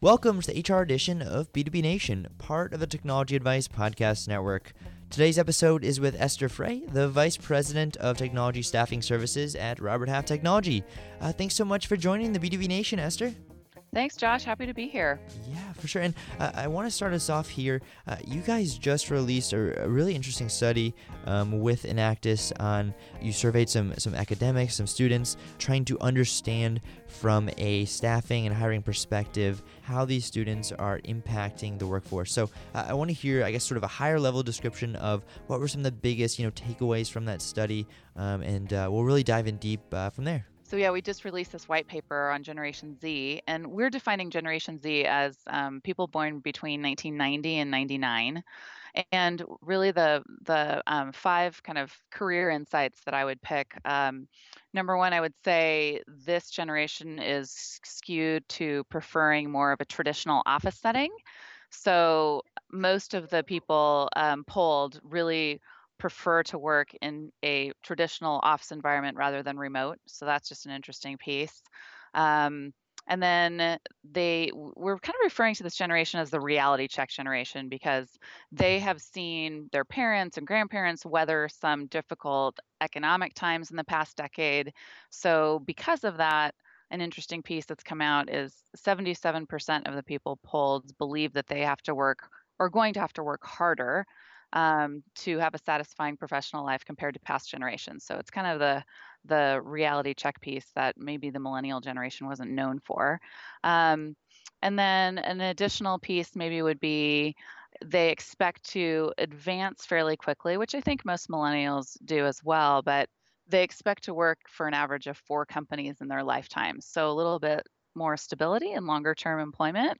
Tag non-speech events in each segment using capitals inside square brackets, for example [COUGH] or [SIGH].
Welcome to the HR edition of B2B Nation, part of the Technology Advice Podcast Network. Today's episode is with Esther Frey, the Vice President of Technology Staffing Services at Robert Half Technology. Uh, thanks so much for joining the B2B Nation, Esther. Thanks, Josh. Happy to be here. Yeah, for sure. And uh, I want to start us off here. Uh, you guys just released a, a really interesting study um, with Enactus on you surveyed some some academics, some students, trying to understand from a staffing and hiring perspective how these students are impacting the workforce. So uh, I want to hear, I guess, sort of a higher level description of what were some of the biggest you know takeaways from that study, um, and uh, we'll really dive in deep uh, from there. So yeah, we just released this white paper on Generation Z, and we're defining Generation Z as um, people born between 1990 and 99. And really, the the um, five kind of career insights that I would pick. Um, number one, I would say this generation is skewed to preferring more of a traditional office setting. So most of the people um, polled really prefer to work in a traditional office environment rather than remote. So that's just an interesting piece. Um, and then they we're kind of referring to this generation as the reality check generation because they have seen their parents and grandparents weather some difficult economic times in the past decade. So because of that, an interesting piece that's come out is 77% of the people polled believe that they have to work or going to have to work harder um, to have a satisfying professional life compared to past generations. So it's kind of the the reality check piece that maybe the millennial generation wasn't known for. Um, and then an additional piece maybe would be they expect to advance fairly quickly, which I think most millennials do as well, but they expect to work for an average of four companies in their lifetime. So a little bit more stability and longer term employment.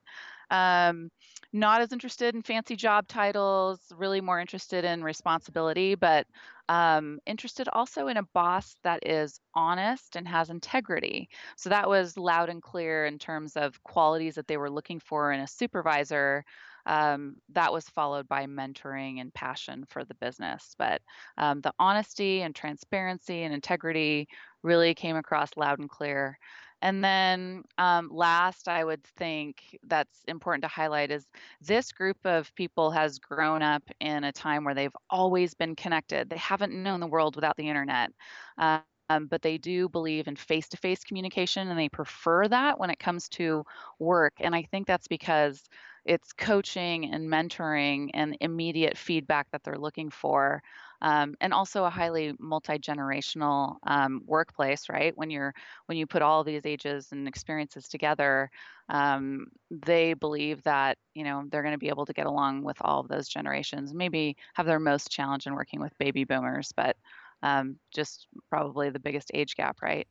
Um, not as interested in fancy job titles, really more interested in responsibility, but um, interested also in a boss that is honest and has integrity. So that was loud and clear in terms of qualities that they were looking for in a supervisor. Um, that was followed by mentoring and passion for the business. But um, the honesty and transparency and integrity really came across loud and clear. And then um, last, I would think that's important to highlight is this group of people has grown up in a time where they've always been connected. They haven't known the world without the internet. Uh, um, but they do believe in face to face communication and they prefer that when it comes to work. And I think that's because it's coaching and mentoring and immediate feedback that they're looking for um, and also a highly multi-generational um, workplace right when you're when you put all these ages and experiences together um, they believe that you know they're going to be able to get along with all of those generations maybe have their most challenge in working with baby boomers but um, just probably the biggest age gap right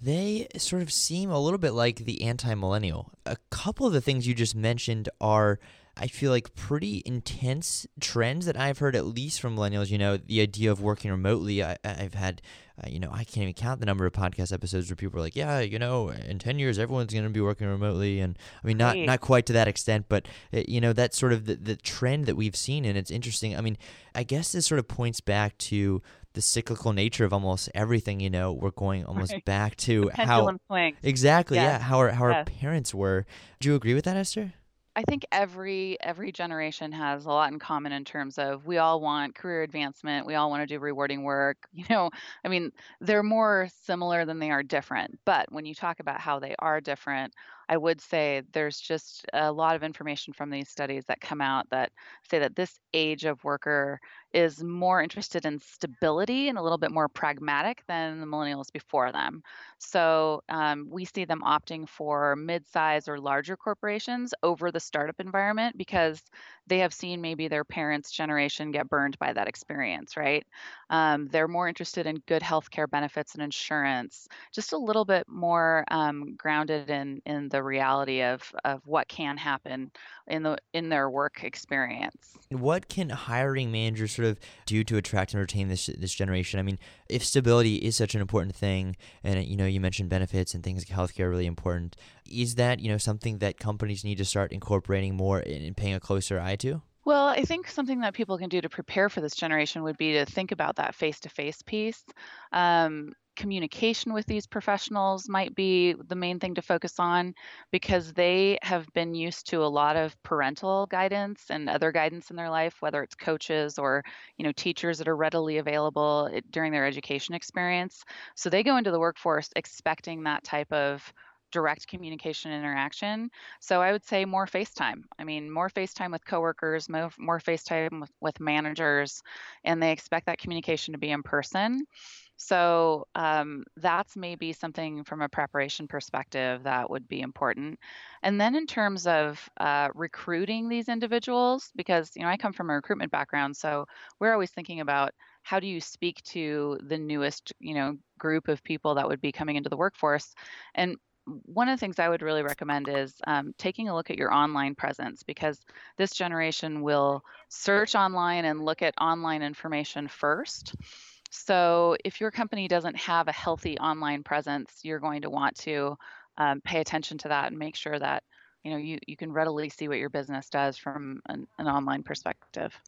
they sort of seem a little bit like the anti millennial. A couple of the things you just mentioned are I feel like pretty intense trends that I've heard at least from millennials. You know, the idea of working remotely. I, have had, uh, you know, I can't even count the number of podcast episodes where people are like, "Yeah, you know, in ten years everyone's going to be working remotely." And I mean, not not quite to that extent, but uh, you know, that's sort of the, the trend that we've seen, and it's interesting. I mean, I guess this sort of points back to the cyclical nature of almost everything. You know, we're going [LAUGHS] almost right. back to how exactly, yes. yeah, how our how yes. our parents were. Do you agree with that, Esther? I think every every generation has a lot in common in terms of we all want career advancement, we all want to do rewarding work. [LAUGHS] You know, I mean, they're more similar than they are different. But when you talk about how they are different, I would say there's just a lot of information from these studies that come out that say that this age of worker is more interested in stability and a little bit more pragmatic than the millennials before them. So um, we see them opting for mid-size or larger corporations over the startup environment because they have seen maybe their parents' generation get burned by that experience, right? Um, they're more interested in good healthcare benefits and insurance, just a little bit more um, grounded in in the reality of of what can happen in the in their work experience. What can hiring managers sort of do to attract and retain this this generation? I mean, if stability is such an important thing, and you know you mentioned benefits and things like healthcare are really important, is that you know something that companies need to start incorporating more and paying a closer eye to? Well, I think something that people can do to prepare for this generation would be to think about that face to face piece. Um, communication with these professionals might be the main thing to focus on because they have been used to a lot of parental guidance and other guidance in their life whether it's coaches or you know teachers that are readily available eh, during their education experience. So they go into the workforce expecting that type of direct communication interaction. So I would say more FaceTime. I mean, more FaceTime with coworkers, more, more FaceTime with, with managers, and they expect that communication to be in person. So um, that's maybe something from a preparation perspective that would be important. And then in terms of uh, recruiting these individuals, because you know I come from a recruitment background, so we're always thinking about how do you speak to the newest you know group of people that would be coming into the workforce, and one of the things I would really recommend is um, taking a look at your online presence because this generation will search online and look at online information first. So if your company doesn't have a healthy online presence, you're going to want to um, pay attention to that and make sure that you know you, you can readily see what your business does from an, an online perspective.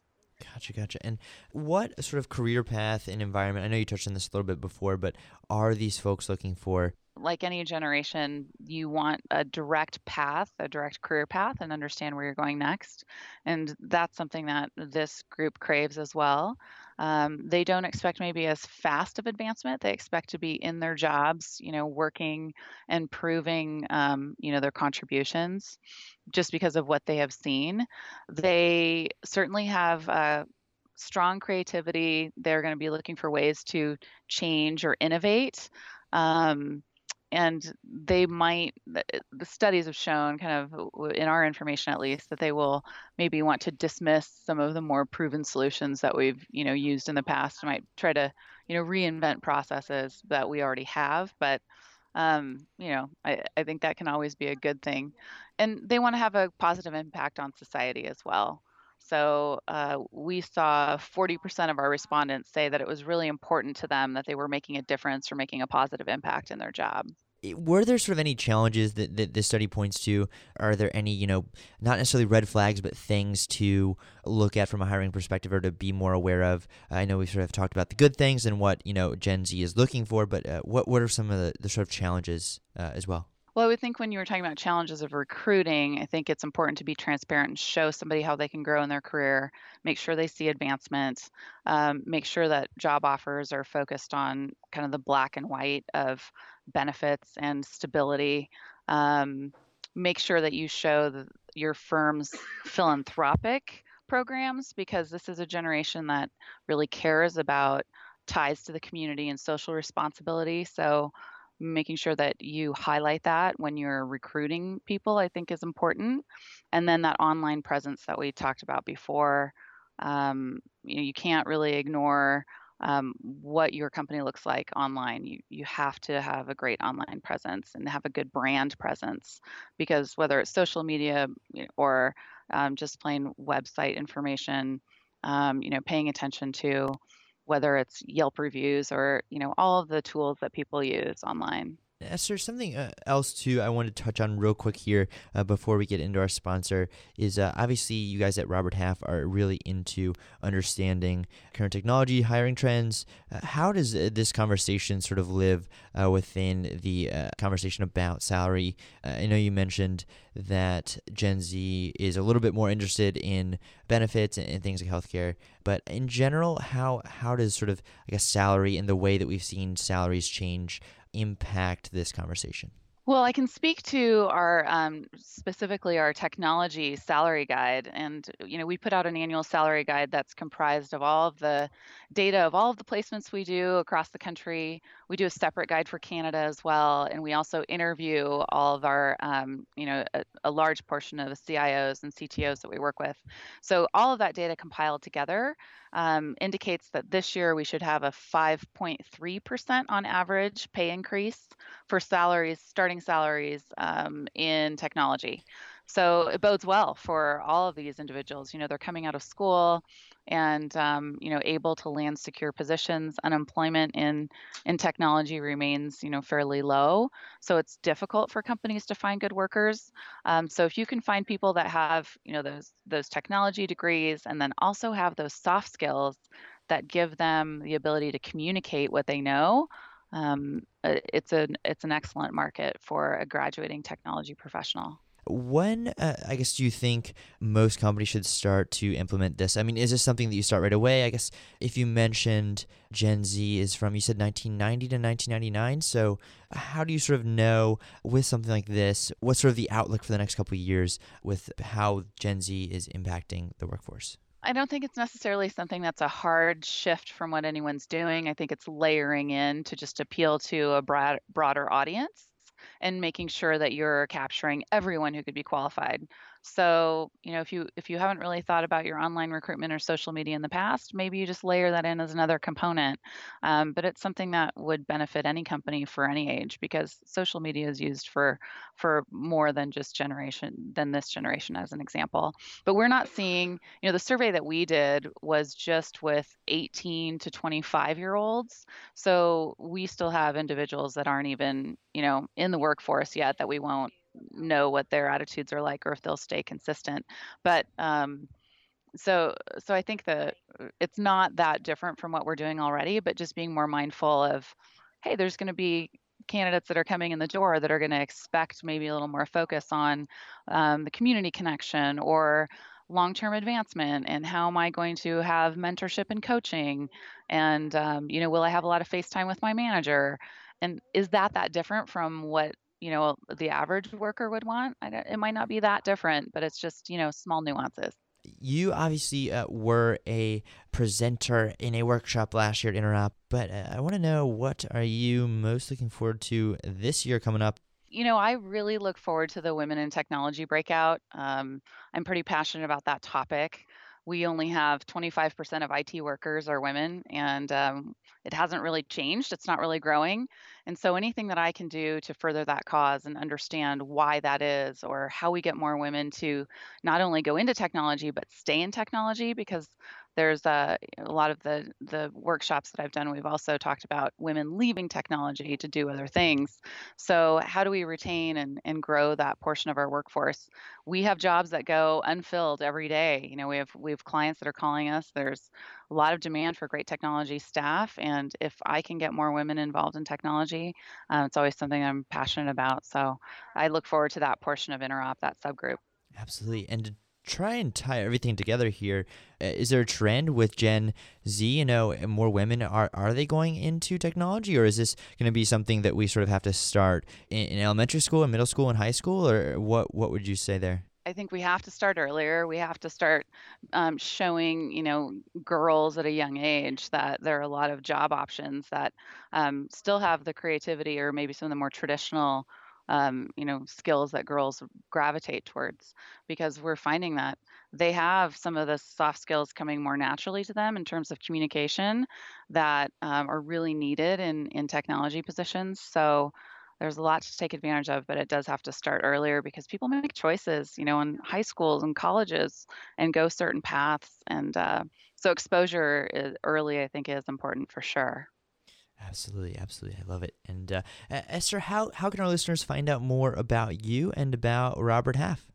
Gotcha, gotcha. And what sort of career path and environment? I know you touched on this a little bit before, but are these folks looking for? Like any generation, you want a direct path, a direct career path, and understand where you're going next. And that's something that this group craves as well. Um, they don't expect maybe as fast of advancement. They expect to be in their jobs, you know, working and proving, um, you know, their contributions just because of what they have seen. They certainly have uh, strong creativity. They're going to be looking for ways to change or innovate. Um, and they might the studies have shown kind of in our information at least that they will maybe want to dismiss some of the more proven solutions that we've you know used in the past. Might try to you know reinvent processes that we already have but um, you know I, I think that can always be a good thing. And they want to have a positive impact on society as well so uh, we saw 40% of our respondents say that it was really important to them that they were making a difference or making a positive impact in their job. Were there sort of any challenges that, that this study points to? Are there any, you know, not necessarily red flags, but things to look at from a hiring perspective or to be more aware of? I know we sort of talked about the good things and what, you know, Gen Z is looking for, but uh, what, what are some of the, the sort of challenges uh, as well? Well, I would think when you were talking about challenges of recruiting, I think it's important to be transparent and show somebody how they can grow in their career, make sure they see advancement, um, make sure that job offers are focused on kind of the black and white of benefits and stability. Um, make sure that you show the, your firm's philanthropic programs because this is a generation that really cares about ties to the community and social responsibility. So, making sure that you highlight that when you're recruiting people, I think is important. And then that online presence that we talked about before, um, you know, you can't really ignore um, what your company looks like online. You you have to have a great online presence and have a good brand presence because whether it's social media or um, just plain website information, um, you know, paying attention to whether it's Yelp reviews or, you know, all of the tools that people use online. Esther, something uh, else too I want to touch on real quick here uh, before we get into our sponsor is uh, obviously you guys at Robert Half are really into understanding current technology, hiring trends. Uh, how does uh, this conversation sort of live uh, within the conversation about salary? I know you mentioned that Gen Z is a little bit more interested in benefits and, and things like healthcare, but in general, how how does sort of I guess salary and the way that we've seen salaries change impact this conversation? Well, I can speak to our um, specifically our technology salary guide, and you know we put out an annual salary guide that's comprised of all of the data of all of the placements we do across the country. We do a separate guide for Canada as well, and we also interview all of our um, you know a, a large portion of the CIOs and CTOs that we work with. So all of that data compiled together um, indicates that this year we should have a 5.3% on average pay increase for salaries, starting salaries um, in technology. So it bodes well for all of these individuals. You know, they're coming out of school and um, you know able to land secure positions. Unemployment in in technology remains you know fairly low, so it's difficult for companies to find good workers. Um, so if you can find people that have you know those those technology degrees and then also have those soft skills that give them the ability to communicate what they know um, uh, it's an it's an excellent market for a graduating technology professional. When, uh, I guess, do you think most companies should start to implement this? I mean, is this something that you start right away? I guess if you mentioned Gen Z is from, you said 1990 to 1999. So, how do you sort of know with something like this, what's sort of the outlook for the next couple of years with how Gen Z is impacting the workforce? I don't think it's necessarily something that's a hard shift from what anyone's doing. I think it's layering in to just appeal to a broad, broader audience and making sure that you're capturing everyone who could be qualified. So, you know, if you if you haven't really thought about your online recruitment or social media in the past, maybe you just layer that in as another component. Um, but it's something that would benefit any company for any age because social media is used for for more than just generation than this generation as an example. But we're not seeing, you know, the survey that we did was just with 18 to 25 year olds. So we still have individuals that aren't even, you know, in the workforce yet that we won't know what their attitudes are like or if they'll stay consistent. But um, so so I think that uh, it's not that different from what we're doing already, but just being more mindful of, hey, there's going to be candidates that are coming in the door that are going to expect maybe a little more focus on um, the community connection or long-term advancement and how am i going to have mentorship and coaching and um, you know will i have a lot of face time with my manager and is that that different from what you know the average worker would want it might not be that different but it's just you know small nuances. You obviously uh, were a presenter in a workshop last year at interop but uh, i want to know what are you most looking forward to this year coming up? You know i really look forward to the women in technology breakout. Um, i'm pretty passionate about that topic we only have 25% of IT workers are women, and um, it hasn't really changed. It's not really growing. And so, anything that I can do to further that cause and understand why that is, or how we get more women to not only go into technology, but stay in technology, because there's a, a lot of the the workshops that I've done. We've also talked about women leaving technology to do other things. So how do we retain and, and grow that portion of our workforce? We have jobs that go unfilled every day. You know, we have we have clients that are calling us. There's a lot of demand for great technology staff, and if I can get more women involved in technology, um, it's always something I'm passionate about. So I look forward to that portion of Interop, that subgroup. Absolutely, and try and tie everything together here, uh, there a trend with Gen Z? You know, more women are are they going into technology, or is this going to be something that we sort of have to start in, in elementary school and middle school and high school, or what? What would you say there? I think we have to start earlier. We have to start um, showing, you know, girls at a young age that there are a lot of job options that um, still have the creativity or maybe some of the more traditional um, you know skills that girls gravitate towards because we're finding that they have some of the soft skills coming more naturally to them in terms of communication that um, are really needed in in technology positions. So there's a lot to take advantage of but it does have to start earlier because people make choices you know in high schools and colleges and go certain paths and uh, so exposure is, early i think is important for sure Absolutely, absolutely. I love it. And uh, Esther, how, how can our listeners find out more about you and about Robert Half?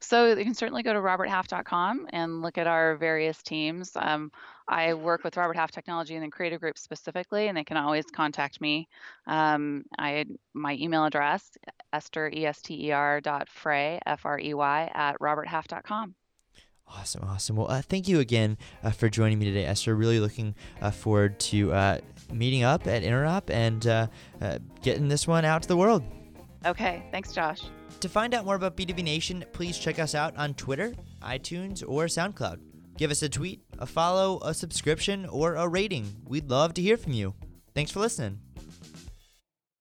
So you can certainly go to roberthalf.com and look at our various teams. Um, I work with Robert Half Technology and the Creative Group specifically, and they can always contact me. Um, I my email address esther e s t e r dot frey f r e y at roberthalf.com. Awesome, awesome. Well, uh, thank you again uh, for joining me today, Esther. Really looking uh, forward to uh, meeting up at Interop and uh, uh, getting this one out to the world. Okay, thanks, Josh. To find out more about B2B Nation, please check us out on Twitter, iTunes, or SoundCloud. Give us a tweet, a follow, a subscription, or a rating. We'd love to hear from you. Thanks for listening.